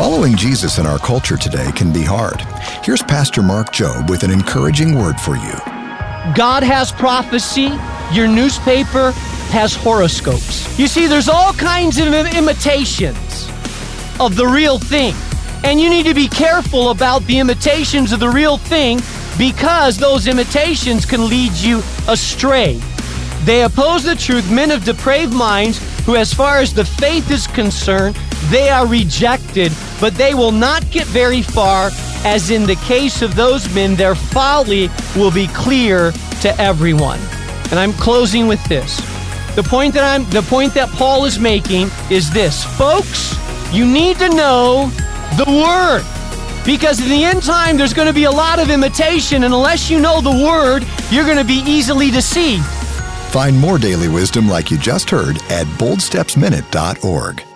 Following Jesus in our culture today can be hard. Here's Pastor Mark Jobe with an encouraging word for you. God has prophecy, your newspaper has horoscopes. You see, there's all kinds of imitations of the real thing. And you need to be careful about the imitations of the real thing because those imitations can lead you astray. They oppose the truth, men of depraved minds, who, as far as the faith is concerned, they are rejected, but they will not get very far, as in the case of those men, their folly will be clear to everyone. And I'm closing with this. The point that I'm the point that Paul is making is this. Folks, you need to know the word. Because in the end time, there's going to be a lot of imitation, and unless you know the word, you're going to be easily deceived. Find more daily wisdom like you just heard at boldstepsminute.org.